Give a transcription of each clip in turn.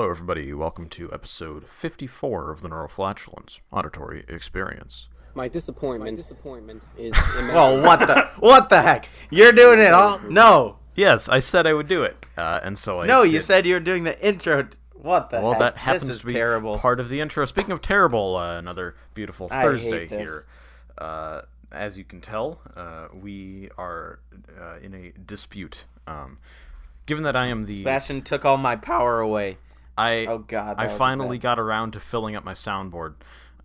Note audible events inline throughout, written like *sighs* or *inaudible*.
Hello, everybody. Welcome to episode 54 of the Neuroflatulence Auditory Experience. My disappointment, My disappointment is *laughs* Well, what the what the heck? You're doing it all? No, Yes, I said I would do it, uh, and so I no. You did. said you were doing the intro. t- What the Well, heck? that happens this is to be terrible. part of the intro. Speaking of terrible, uh, another beautiful I hate Thursday this. here. Uh, as you can tell, uh, we are uh, in a dispute. Um, given that I am the Sebastian took all my power away. I Oh, God, I finally got around to filling up my soundboard,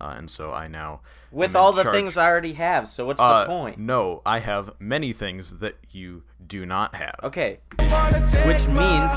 uh, and so I now With all the charge. things I already have, so what's Uh, the point? No, I have many things that you do not have. Okay. Which means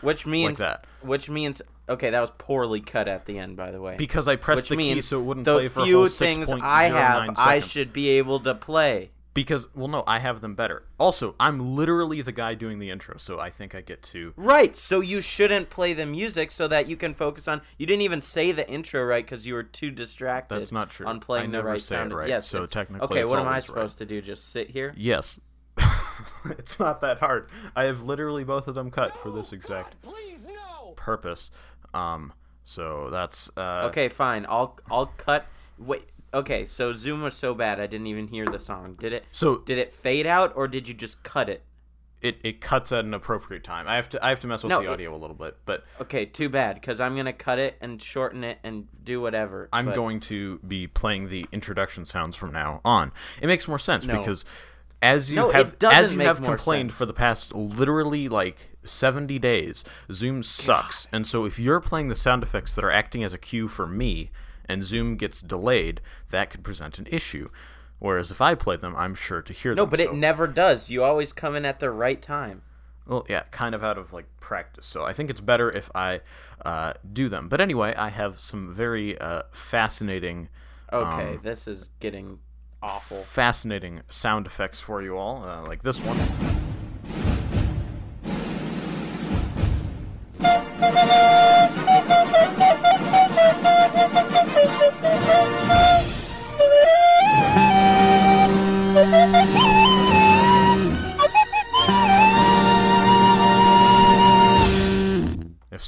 Which means that. Which means okay, that was poorly cut at the end by the way. Because I pressed which the key so it wouldn't the play for a few whole things 6.09 I have I should be able to play. Because well, no, I have them better. Also, I'm literally the guy doing the intro, so I think I get to. Right, so you shouldn't play the music so that you can focus on. You didn't even say the intro right because you were too distracted. That's not true. On playing I the never right say it sound. right, Yes. so it's- technically Okay, it's what am I supposed right. to do? Just sit here? Yes. *laughs* it's not that hard. I have literally both of them cut for this exact purpose. Um. So that's uh, Okay, fine. I'll I'll cut. Wait. Okay, so Zoom was so bad I didn't even hear the song. Did it? So Did it fade out or did you just cut it? it, it cuts at an appropriate time. I have to I have to mess with No, the it- audio a little bit, but Okay, too bad because I'm gonna cut it and shorten it and do whatever. I'm but- going to be playing the introduction sounds from now on. It makes more sense No. because as you No, have as you have complained sense. for the past literally like 70 days, Zoom sucks. And so if you're playing the sound effects that are acting as a cue for me and Zoom gets delayed, that could present an issue. Whereas if I play them, I'm sure to hear No, them. No, but so- it never does. You always come in at the right time. well, yeah, kind of out of like practice. So I think it's better if I uh, do them. But anyway, I have some very uh, fascinating Okay, Um, this is getting awful. fascinating sound effects for you all, uh, like this one.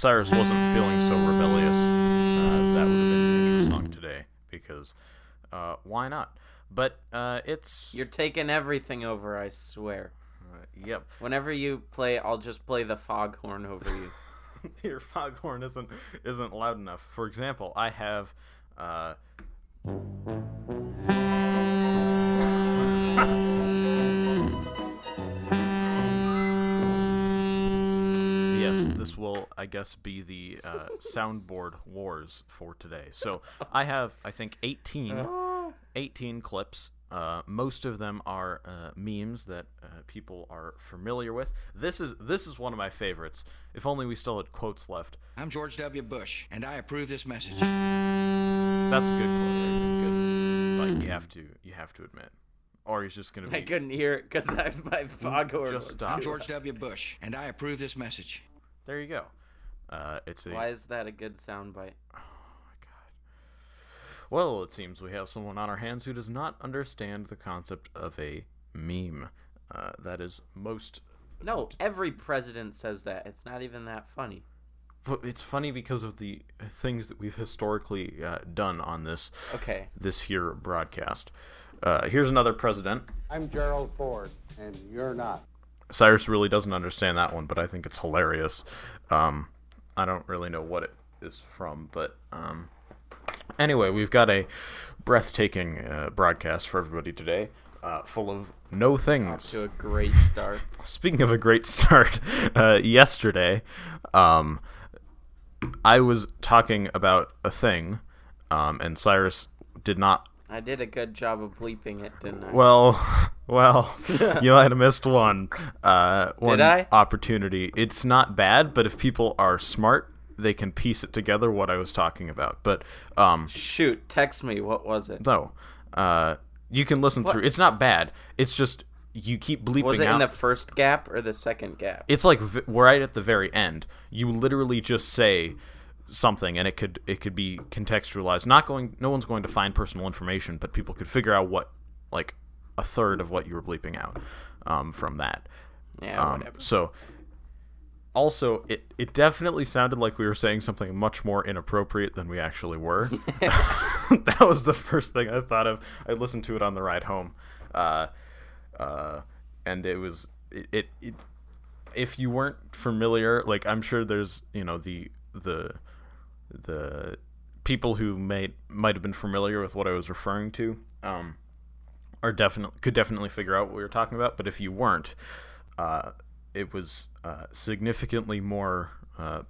Cyrus wasn't feeling so rebellious, uh, that would have been an intro song today because uh, why not? But uh, it's You're taking everything over, I swear. uh, yep. Whenever you play, I'll just play the foghorn over you. *laughs* your foghorn isn't isn't loud enough. For example, I have *laughs* Yes, this will, I guess, be the uh, soundboard wars for today. So I have, I think, 18, 18 clips. Uh, most of them are uh, memes that uh, people are familiar with. This is this is one of my favorites. If only we still had quotes left. I'm George W. Bush, and I approve this message. That's a good quote. Good. But you have to you have to admit, or he's just gonna be. I couldn't hear it because *laughs* my foghorn Just stop. I'm George W. Bush, and I approve this message. There you go. Uh, it's a. Why is that a good soundbite? Oh my god. Well, it seems we have someone on our hands who does not understand the concept of a meme. Uh, that is most. No, every president says that. It's not even that funny. But it's funny because of the things that we've historically uh, done on this Okay. this here broadcast. Uh, here's another president. I'm Gerald Ford, and you're not. Cyrus really doesn't understand that one, but I think it's hilarious. Um, I don't really know what it is from, but um, anyway, we've got a breathtaking uh, broadcast for everybody today, uh, full of no things. To a great start. Speaking of a great *laughs* start, uh, yesterday, um, I was talking about a thing, um, and Cyrus did not. I did a good job of bleeping it, didn't I? Well, *laughs* well, *laughs* you might have missed one. Uh, one I? opportunity. It's not bad, but if people are smart, they can piece it together what I was talking about. But um, Shoot, text me. What was it? no, uh, you can listen through. It's not bad. It's just you keep bleeping Was it out. in the first gap or the second gap? it's like v- right at the very end you literally just say something and it could it could be contextualized not going no one's going to find personal information but people could figure out what like a third of what you were bleeping out um, from that Yeah, um, whatever. so also, it, it definitely sounded like we were saying something much more inappropriate than we actually were. *laughs* *laughs* that was the first thing I thought of. I listened to it on the ride home, uh, uh, and it was it, it, it. If you weren't familiar, like I'm sure there's you know the the the people who may might have been familiar with what I was referring to. Um, are definitely could definitely figure out what we were talking about. But if you weren't, uh, it was uh, significantly more uh,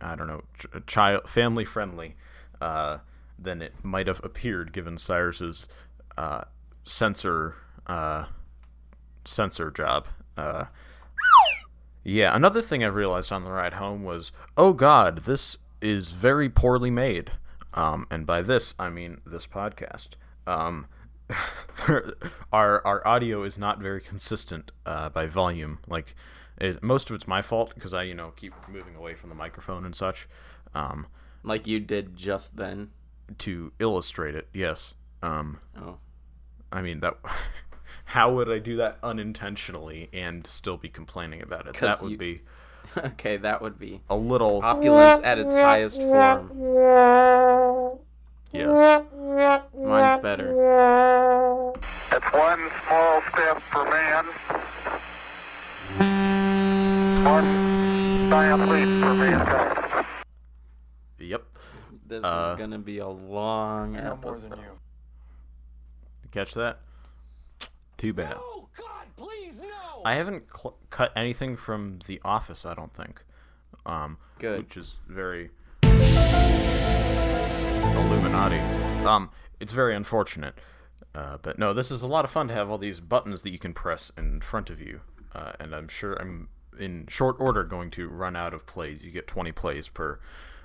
I don't know ch- child family friendly uh, than it might have appeared given Cyrus's uh, censor uh, censor job. Yeah, another thing I realized on the ride home was, oh God, this is very poorly made. Um, and by this, I mean this podcast. Um, *laughs* our our audio is not very consistent uh, by volume. Like it, most of it's my fault because I you know keep moving away from the microphone and such. Um, Like you did just then. to illustrate it, yes. Um, Oh. I mean that. *laughs* how would I do that unintentionally and still be complaining about it? That would you- be *laughs* okay, that would be a little opulence at its highest form. yes. Mine's better. It's one small step for man, one giant leap for mankind. Yep. This Uh, is gonna be a long episode. Catch that? Too bad. Oh, God, please, no! I haven't cl- cut anything from The Office. I don't think. Um, Good. Which is very Illuminati. Um, it's very unfortunate. Uh, but no, this is a lot of fun to have all these buttons that you can press in front of you. Uh, and I'm sure I'm in short order going to run out of plays. You get 20 plays per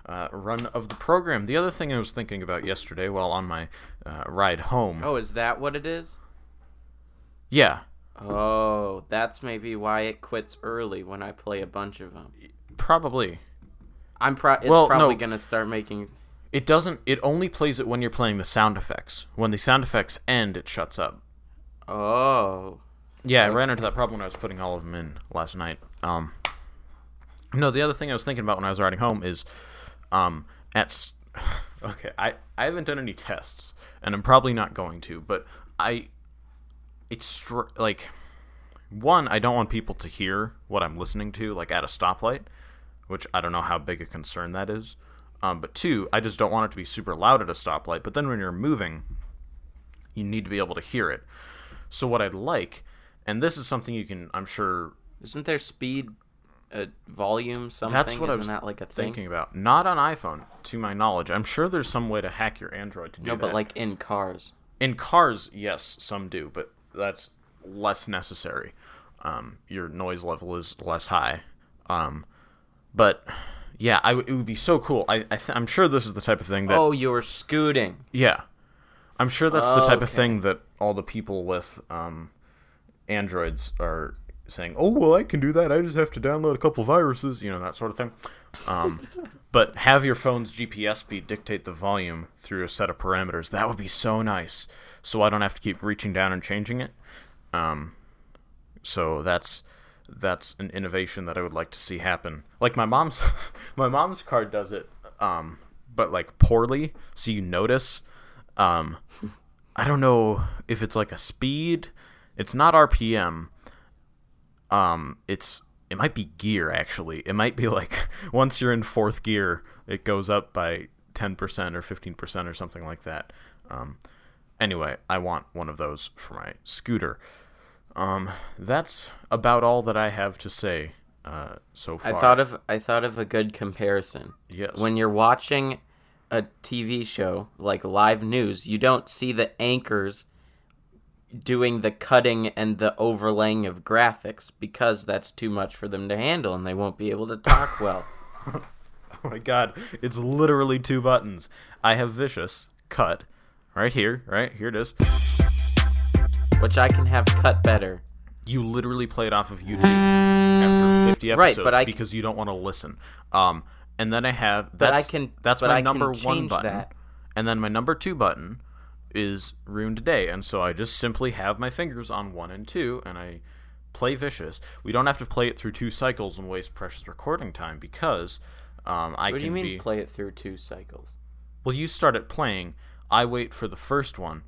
uh, run of the program. The other thing I was thinking about yesterday while on my uh, ride home. Oh, is that what it is? Yeah, Oh, that's maybe why it quits early when I play a bunch of them. probably. I'm pro- it's Well, probably no. gonna start making. It doesn't. It only plays it when you're playing the sound effects. When the sound effects end, it shuts up. Oh, Yeah, I ran into that problem when I was putting all of them in last night. Um, no, the other thing I was thinking about when I was riding home is, um, at s- *sighs* okay, I I haven't done any tests, and I'm probably not going to, but I, it's str- like, one, I don't want people to hear what I'm listening to, like at a stoplight, which I don't know how big a concern that is. Um, but two, I just don't want it to be super loud at a stoplight. But then when you're moving, you need to be able to hear it. So what I'd like, and this is something you can, I'm sure, isn't there speed, uh, volume something? that's what Isn't I was that like a thing? thinking about. Not on iPhone, to my knowledge. I'm sure there's some way to hack your Android to do No, that. but like in cars. in cars, yes, some do, but that's less necessary. Um, your noise level is less high. Um, but yeah, I w- it would be so cool. I, I th- I'm sure this is the type of thing that Oh, you were scooting. Yeah, I'm sure that's the type of thing that all the people with um, androids are saying. Oh well, I can do that. I just have to download a couple viruses, you know, that sort of thing. Um, *laughs* but have your phone's GPS speed dictate the volume through a set of parameters. That would be so nice. So I don't have to keep reaching down and changing it. Um, so that's that's an innovation that I would like to see happen. Like my mom's *laughs* my mom's car does it, um, but like poorly. So you notice. Um, I don't know if it's like a speed. It's not RPM. Um, it's it might be gear actually. It might be like *laughs* once you're in fourth gear, it goes up by ten percent or fifteen percent or something like that. Um, anyway, I want one of those for my scooter. Um, that's about all that I have to say uh, so I far. thought of I thought of a good comparison. Yes. When you're watching a TV show like live news, you don't see the anchors doing the cutting and the overlaying of graphics because that's too much for them to handle and they won't be able to talk *laughs* well. Oh my god, it's literally two buttons. I have vicious cut right here, right here it is. which I can have cut better. You literally play it off of YouTube after 50 episodes Right, but I because you don't want to listen. Um, and then I have But I that's can- that's my I can number one button, that. and then my number two button is ruined today, and so I just simply have my fingers on one and two, and I play Vicious. We don't have to play it through two cycles and waste precious recording time because um, I What can do you mean be. play it through two cycles? well, you start it playing. I wait for the first one,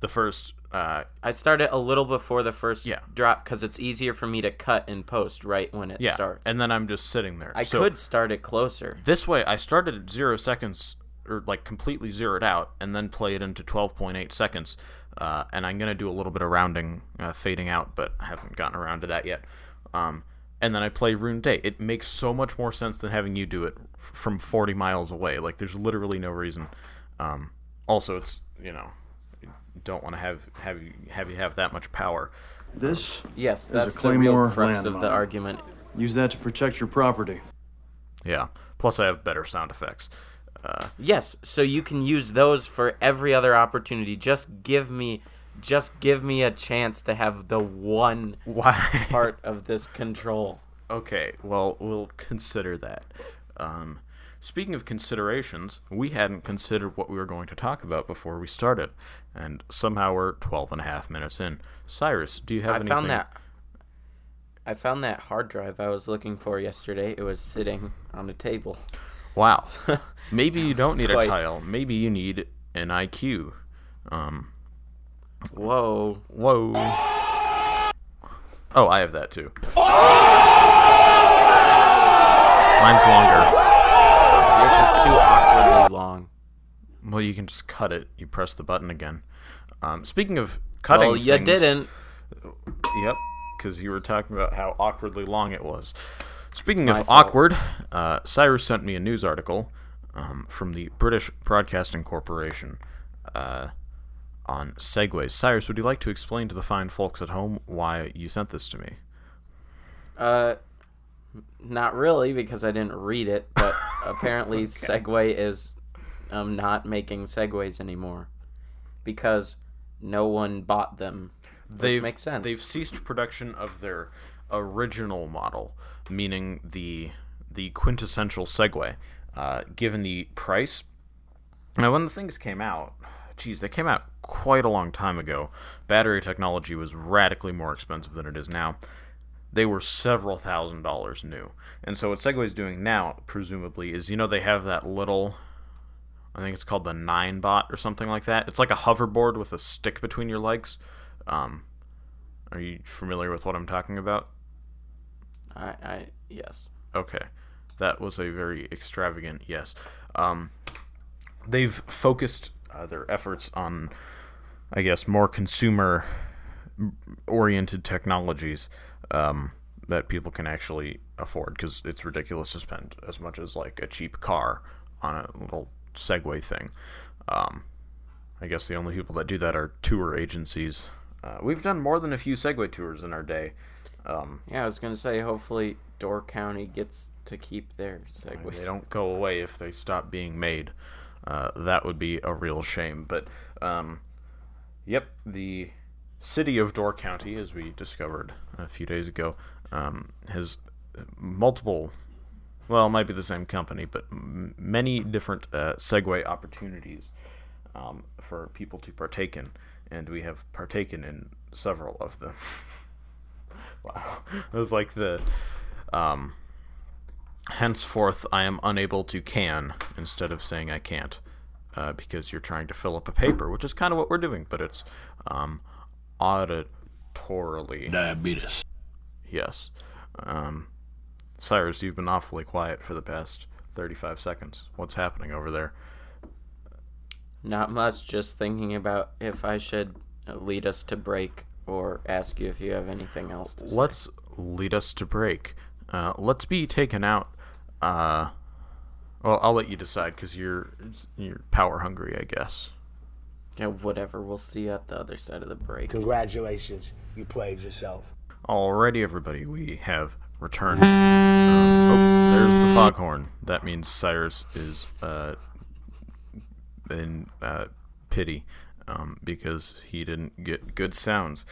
the first. Uh, I start it a little before the first Yeah. drop because it's easier for me to cut and post right when it yeah, starts. and then I'm just sitting there. I So could start it closer. This way, I started at zero seconds, or like completely zeroed out, and then play it into 12.8 seconds. Uh, and I'm gonna do a little bit of rounding, uh, fading out, but I haven't gotten around to that yet. Um, and then I play Rune Day. It makes so much more sense than having you do it f- from 40 miles away. Like, there's literally no reason. Um, also, it's you know, don't want to have have you have you have that much power. This, Yes, a that's the real crux of the argument. use that to protect your property. Yeah. Plus, I have better sound effects. Uh, Yes, so you can use those for every other opportunity. Just give me, just give me a chance to have the one why? part of this control. Okay, well, we'll consider that. Um, speaking of considerations, we hadn't considered what we were going to talk about before we started, and somehow we're 12 and a half minutes in. Cyrus, do you have I anything? found that. I found that hard drive I was looking for yesterday. It was sitting on a table. Wow. *laughs* Maybe you don't need a tile. Maybe you need an IQ. Um, Whoa. whoa. Oh, I have that too. Mine's longer. Yours is too awkwardly long. Well, you can just cut it. You press the button again. Um, speaking of cutting, well, you things- didn't. Yep, because you were talking about how awkwardly long it was. Speaking of fault. awkward, uh, Cyrus sent me a news article um, from the British Broadcasting Corporation uh, on segways. Cyrus, would you like to explain to the fine folks at home why you sent this to me? Uh, not really because I didn't read it, but apparently *laughs* Segway is um not making Segways anymore because no one bought them. They've, makes sense. They've ceased production of their original model, meaning the the quintessential Segway. Uh, given the price, now when the things came out, geez, they came out quite a long time ago. Battery technology was radically more expensive than it is now. They were several thousand dollars new, and so what Segway's doing now, presumably, is you know they have that little I think it's called the Ninebot or something like that. It's like a hoverboard with a stick between your legs. Um, are you familiar with what I'm talking about? I, I yes. Okay, that was a very extravagant yes. Um, they've focused uh, their efforts on, I guess, more consumer-oriented technologies um, that people can actually afford because it's ridiculous to spend as much as like a cheap car on a little Segway thing. Um, I guess the only people that do that are tour agencies. Uh, we've done more than a few Segway tours in our day. Um, Yeah, I was gonna say hopefully Door County gets to keep their Segways. They don't go away if they stop being made. Uh, that would be a real shame. But, um, yep, the city of Door County, as we discovered a few days ago, um, has multiple, well, it might be the same company, but m- many different uh, Segway opportunities um, for people to partake in. And we have partaken in several of them. *laughs* wow. *laughs* It was like the. Um, henceforth I am unable to can instead of saying I can't uh, because you're trying to fill up a paper, which is kind of what we're doing, but it's um, auditorily. Diabetes. Yes. Um, Cyrus, you've been awfully quiet for the past 35 seconds. What's happening over there? Not much. Just thinking about if I should lead us to break or ask you if you have anything else to say. Let's lead us to break. Uh, let's be taken out. Uh, well, I'll let you decide because you're you're power hungry, I guess. Yeah, whatever. We'll see you at the other side of the break. Congratulations, you played yourself. Alrighty, everybody, we have returned. Um, oh, there's the foghorn. That means Cyrus is uh, in uh, pity um, because he didn't get good sounds.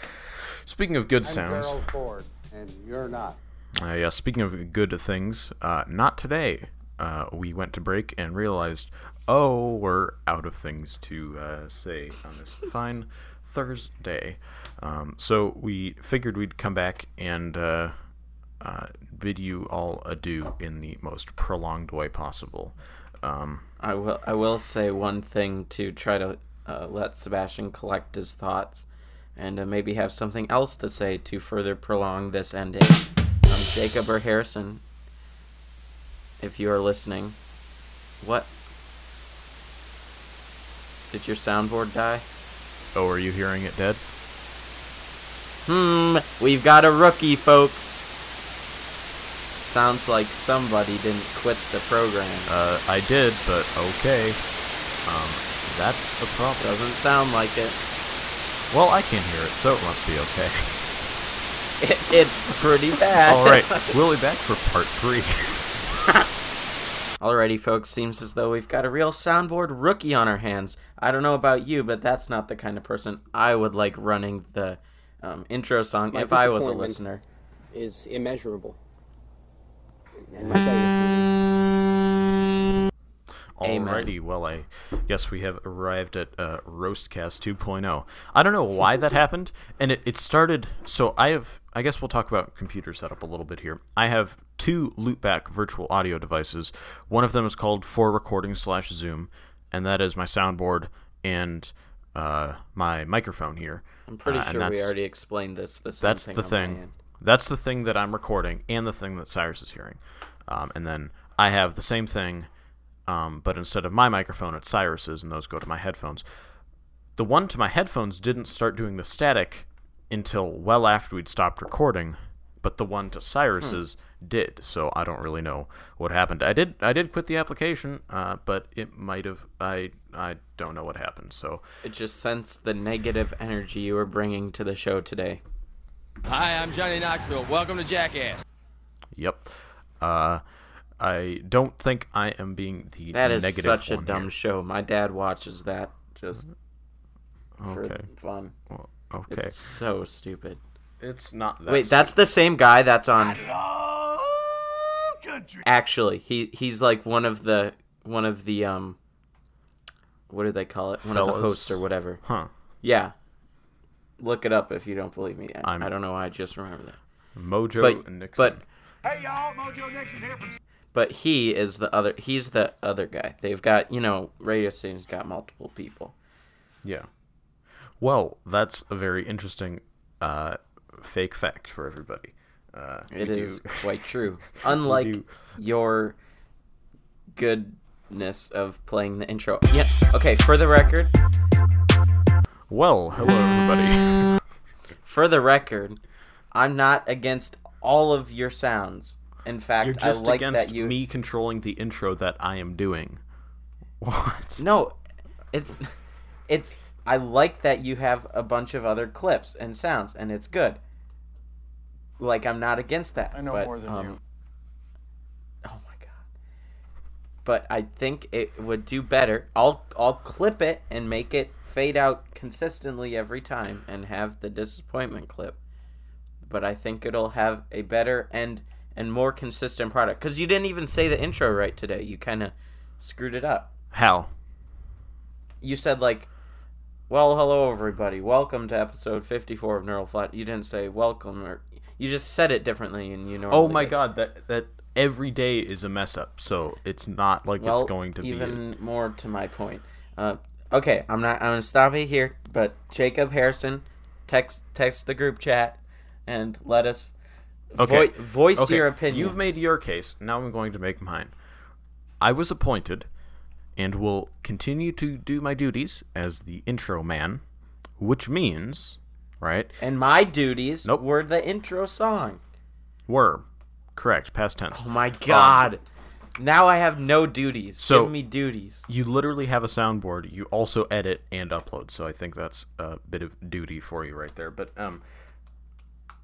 Speaking of good I'm sounds, Gerald Ford, and you're not. uh, yeah. Speaking of good things, uh, not today. Uh, we went to break and realized, oh, we're out of things to uh, say on this *laughs* fine Thursday. Um, so we figured we'd come back and uh, uh, bid you all adieu in the most prolonged way possible. Um, I will. I will say one thing to try to uh, let Sebastian collect his thoughts, and uh, maybe have something else to say to further prolong this ending. Um, Jacob or Harrison, if you are listening, what did your soundboard die? oh, are you hearing it dead? Hmm, we've got a rookie, folks. Sounds like somebody didn't quit the program. Uh, I did, but okay. Um, that's the problem. Doesn't sound like it. Well, I can't hear it, so it must be okay. it it's pretty bad. all right, we'll be back for part three. *laughs* Alrighty, folks, seems as though we've got a real soundboard rookie on our hands. I don't know about you, but that's not the kind of person I would like running the um, intro song My if I was a listener. is immeasurable. And my failure Amen. Alrighty, well, I guess we have arrived at uh, Roastcast 2.0. I don't know why that happened, and it, it started. So I have, I guess we'll talk about computer setup a little bit here. I have two loopback virtual audio devices. One of them is called For Recording slash Zoom, and that is my soundboard and uh, my microphone here. I'm pretty Uh, sure we already explained this. The same that's thing the thing. That's the thing that I'm recording, and the thing that Cyrus is hearing. Um, and then I have the same thing, um, but instead of my microphone, it's Cyrus's, and those go to my headphones. The one to my headphones didn't start doing the static until well after we'd stopped recording, but the one to Cyrus's did. So I don't really know what happened. I did I did quit the application, uh, but it might have I I don't know what happened. So It just sensed the negative energy you were bringing to the show today. Hi, I'm Johnny Knoxville. Welcome to Jackass. Yep. Uh, I don't think I am being the That is negative such a dumb here. show. My dad watches that just for Okay. fun. Well, okay. It's so stupid. It's not that Wait, that's the same guy that's on. Actually, he he's like one of the one of the um. What do they call it? One of the hosts or whatever. Huh. Yeah. Look it up if you don't believe me. I, I'm- I don't know why I just remember that. Mojo But Nixon. but Hey y'all, Mojo Nixon here from but he is the other. He's the other guy. They've got you know radio stations got multiple people. yeah. Well, that's a very interesting uh, fake fact for everybody. Uh, It is do- *laughs* quite true. Unlike your goodness of playing the intro. Yeah. Okay. For the record, Well, hello everybody. *laughs* for the record, I'm not against all of your sounds. In fact, You're just I like against that you. me controlling the intro that I am doing. *laughs* What? No, it's it's. I like that you have a bunch of other clips and sounds, and it's good. Like I'm not against that. I know but, more than um, you. Oh my god. But I think it would do better. I'll I'll clip it and make it fade out consistently every time and have the disappointment clip. But I think it'll have a better and and more consistent product cuz you didn't even say the intro right today. You kind of screwed it up. How? You said like well, hello everybody. Welcome to episode 54 of Neural Flat. You didn't say welcome or you just said it differently and you know Oh my god, that that every day is a mess up. So it's not like well, it's going to be. even more to my point. Uh, okay, I'm not. I'm gonna stop it here. But Jacob Harrison, text text the group chat, and let us Okay. voi- voice Okay, your opinion. You've made your case. Now I'm going to make mine. I was appointed and will continue to do my duties as the intro man, which means, right? and my duties Nope. were the intro song. Were correct, past tense. Oh my god! now I have no duties. So- Give me duties. You literally have a soundboard. You also edit and upload. So I think that's a bit of duty for you right there. But um,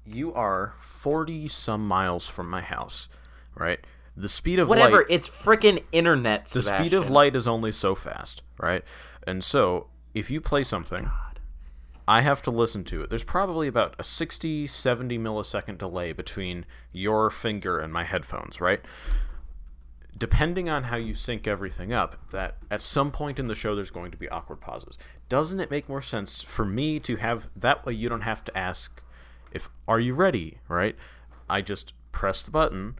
you are forty some miles from my house, right? The speed of Whatever. light. It's freaking internet. the speed of light is only so fast, right? And so, if you play something, I have to listen to it. There's probably about a 60, 70 millisecond delay between your finger and my headphones, right? depending on how you sync everything up, that at some point in the show there's going to be awkward pauses. Doesn't it make more sense for me to have that way you don't have to ask if are you ready, right? I just press the button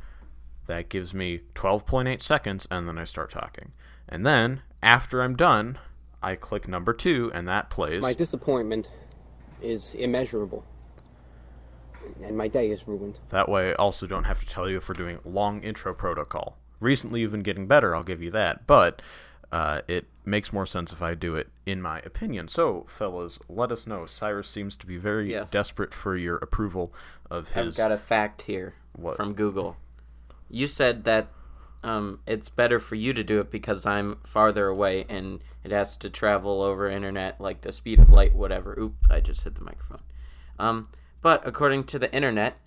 that gives me 12.8 seconds and then I start talking. And then after I'm done, I click number 2 and that plays. My disappointment is immeasurable. And my day is ruined. That way, I also don't have to tell you if we're doing long intro protocol. Recently, you've been getting better, I'll give you that, but uh, it makes more sense if I do it, in my opinion. So, fellas, let us know. Cyrus seems to be very Yes. desperate for your approval of his. I've got a fact here What? from Google. You said that um, it's better for you to do it because I'm farther away and it has to travel over internet like the speed of light, whatever. Oop, I just hit the microphone. Um, but according to the internet,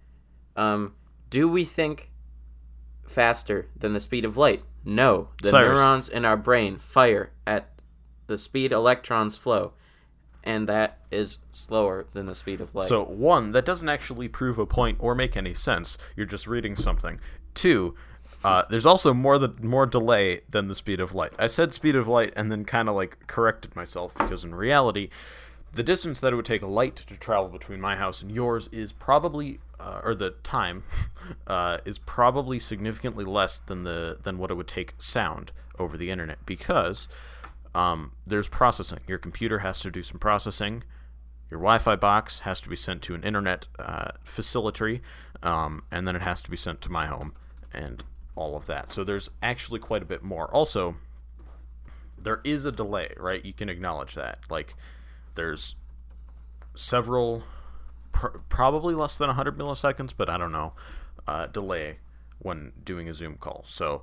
um, do we think faster than the speed of light? No. The Cyrus. neurons in our brain fire at the speed electrons flow, and that is slower than the speed of light. So, one, that doesn't actually prove a point or make any sense. You're just reading something. Two, uh, there's also more the more delay than the speed of light. I said speed of light and then kind of like corrected myself because in reality, the distance that it would take light to travel between my house and yours is probably, uh, or the time, *laughs* uh, is probably significantly less than the than what it would take sound over the internet because um, there's processing. Your computer has to do some processing. Your Wi-Fi box has to be sent to an internet uh, facility, um, and then it has to be sent to my home, and all of that. So there's actually quite a bit more. Also, there is a delay, right? You can acknowledge that. Like, there's several, pr- probably less than 100 milliseconds, but I don't know, uh, delay when doing a Zoom call. So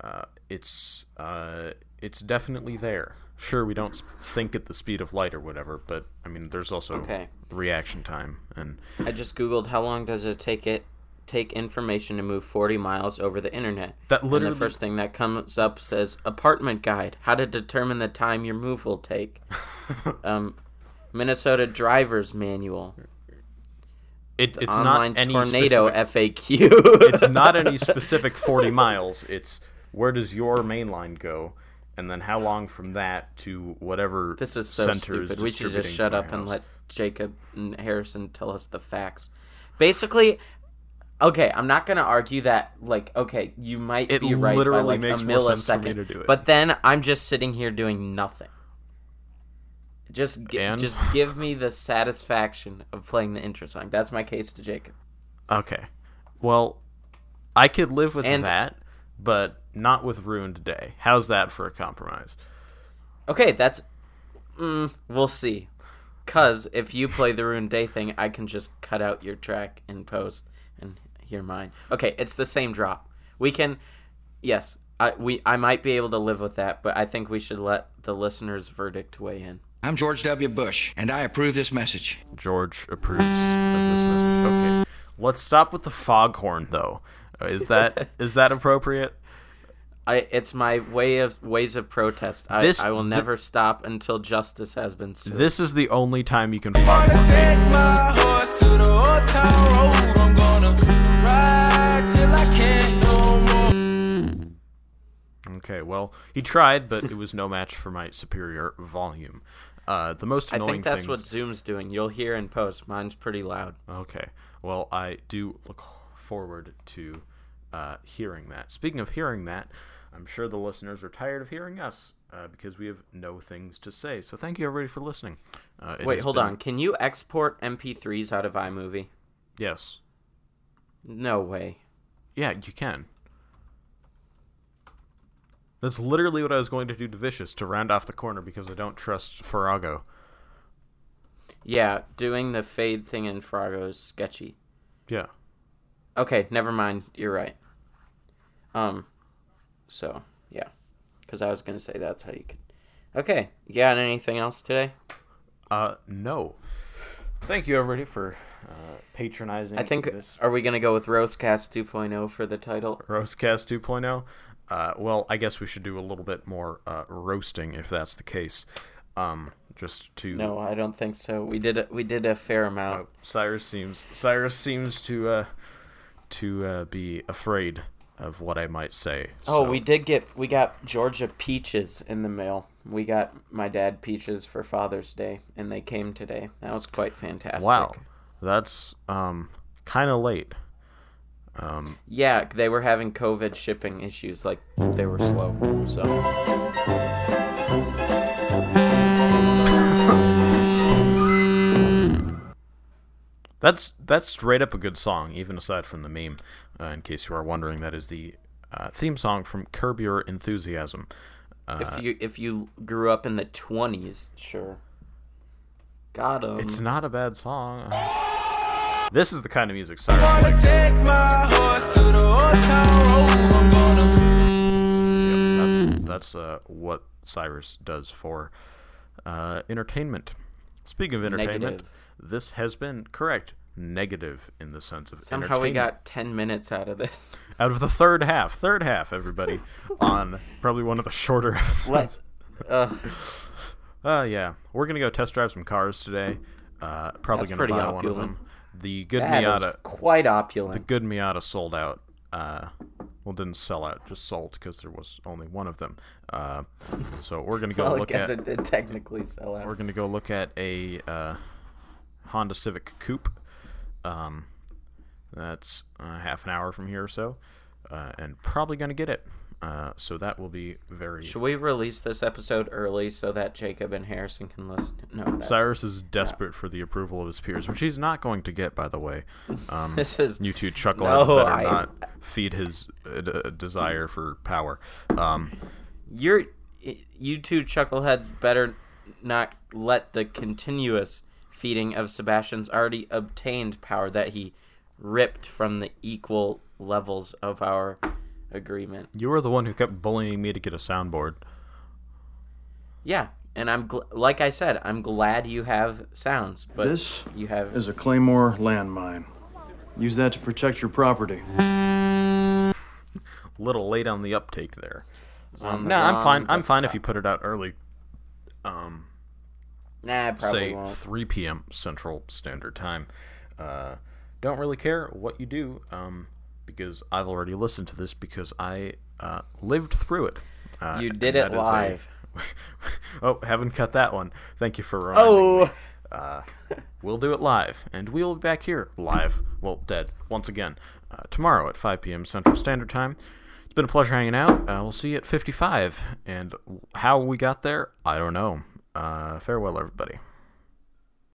uh, it's uh, it's definitely there. Sure, we don't think at the speed of light or whatever, but I mean, there's also Okay. reaction time and I just googled how long does it take it take information to move 40 miles over the internet. That And literally- the first thing that comes up says apartment guide, how to determine the time your move will take. *laughs* um, Minnesota driver's manual. it, it's online not any tornado specific, FAQ. it's not any specific 40 miles. It's where does your main line go, and then how long from that to whatever This is so center is stupid. We should just shut up and let Jacob and Harrison tell us the facts. Basically, okay, I'm not gonna argue that. Like, okay, you might It be right by literally like makes a millisecond, to do it. but then I'm just sitting here doing nothing. Just, And? just give me the satisfaction of playing the intro song. That's my case to Jacob. Okay. Well, I could live with And- that, but not with Ruined Day. How's that for a compromise? Okay, that's. Mm, we'll see. Cause if you play the Rune Day thing, I can just cut out your track in post and hear mine. Okay, it's the same drop. We can, yes, I we I might be able to live with that, but I think we should let the listeners' verdict weigh in. I'm George W. Bush, and I approve this message. George approves of this message. Okay. Let's stop with the foghorn, though. Uh, Is that *laughs* is that appropriate? I it's my way of ways of protest. I, This- I will thi- never stop until justice has been served. This is the only time you can foghorn. Okay, well, he tried, but it was no match for my superior volume. Uh, the most annoying. I think that's things... what Zoom's doing. You'll hear in post. Mine's pretty loud. Okay. Well, I do look forward to uh, hearing that. Speaking of hearing that, I'm sure the listeners are tired of hearing us uh, because we have no things to say. So thank you everybody for listening. Uh, Wait, hold been- on. Can you export MP3s out of iMovie? Yes. No way. Yeah, you can. That's literally what I was going to do to Vicious to round off the corner because I don't trust Farago. Yeah, doing the fade thing in Froggo is sketchy. Yeah. Okay, never mind. You're right. Um, so yeah, because I was gonna say that's how you could. Okay, you got anything else today? Uh, no. Thank you everybody for uh, patronizing. I think this are we gonna go with Roastcast 2.0 for the title? Roastcast 2.0. Uh, well, I guess we should do a little bit more uh, roasting if that's the case. Um, just to No, I don't think so. We did a, we did a fair amount. Uh, Cyrus seems Cyrus seems to uh, to uh, be afraid of what I might say. Oh, so- we did get we got Georgia peaches in the mail. We got my dad peaches for Father's Day, and they came today. That was quite fantastic. Wow, that's um kind of late. Um, Yeah, they were having COVID shipping issues, like they were slow. So *laughs* That's that's straight up a good song, even aside from the meme. Uh, in case you are wondering, that is the uh, theme song from Curb Your Enthusiasm. Uh, if you if you grew up in the twenties, sure, got 'em. it's not a bad song. This is the kind of music Cyrus Gonna likes. take my horse to the old town road. I'm gonna That's that's uh, what Cyrus does for uh, entertainment. Speaking of entertainment, Negative. this has been correct. Negative in the sense of Somehow we got ten minutes out of this. *laughs* out of the third half, third half, everybody, *laughs* on probably one of the shorter episodes. What? Uh, Uh, yeah, we're gonna go test drive some cars today. Uh, probably That's gonna pretty buy one of them. The good that is Miata, quite opulent. the good Miata sold out. Uh, well, didn't sell out, just sold because there was only one of them. Uh, so we're gonna go well, I look guess at. it did technically sell out. We're gonna go look at a uh, Honda Civic Coupe. Um, that's uh, half an hour from here or so, uh, and probably gonna get it. Uh, so that will be very. Should we release this episode early so that Jacob and Harrison can listen? No, Cyrus is desperate for the approval of his peers, which he's not going to get, by the way. *laughs* Um, This is- you two chuckle No, better I- not feed his uh, d- uh, desire for power. Um, You're, you two chuckleheads better not let the continuous feeding of Sebastian's already obtained power that he ripped from the equal levels of our agreement. you were the one who kept bullying me to get a soundboard. Yeah, and I'm gl- like I said, I'm glad you have sounds, but This you have is a Claymore landmine. Use that to protect your property. *laughs* Little late on the uptake there. Um, the no, I'm wrong fine. I'm fine if you put it out early. Um, Nah, probably say won't. 3 p.m. Central Standard Time. Uh, don't really care what you do um, because I've already listened to this because I uh, lived through it. Uh, You did it is a- live. *laughs* oh, haven't cut that one. Thank you for reminding me. Oh, We'll do it live, and we'll be back here live. Well, dead once again uh, tomorrow at 5 p.m. Central Standard Time. It's been a pleasure hanging out. Uh, we'll see you at 55, and how we got there, I don't know. Uh, farewell, everybody.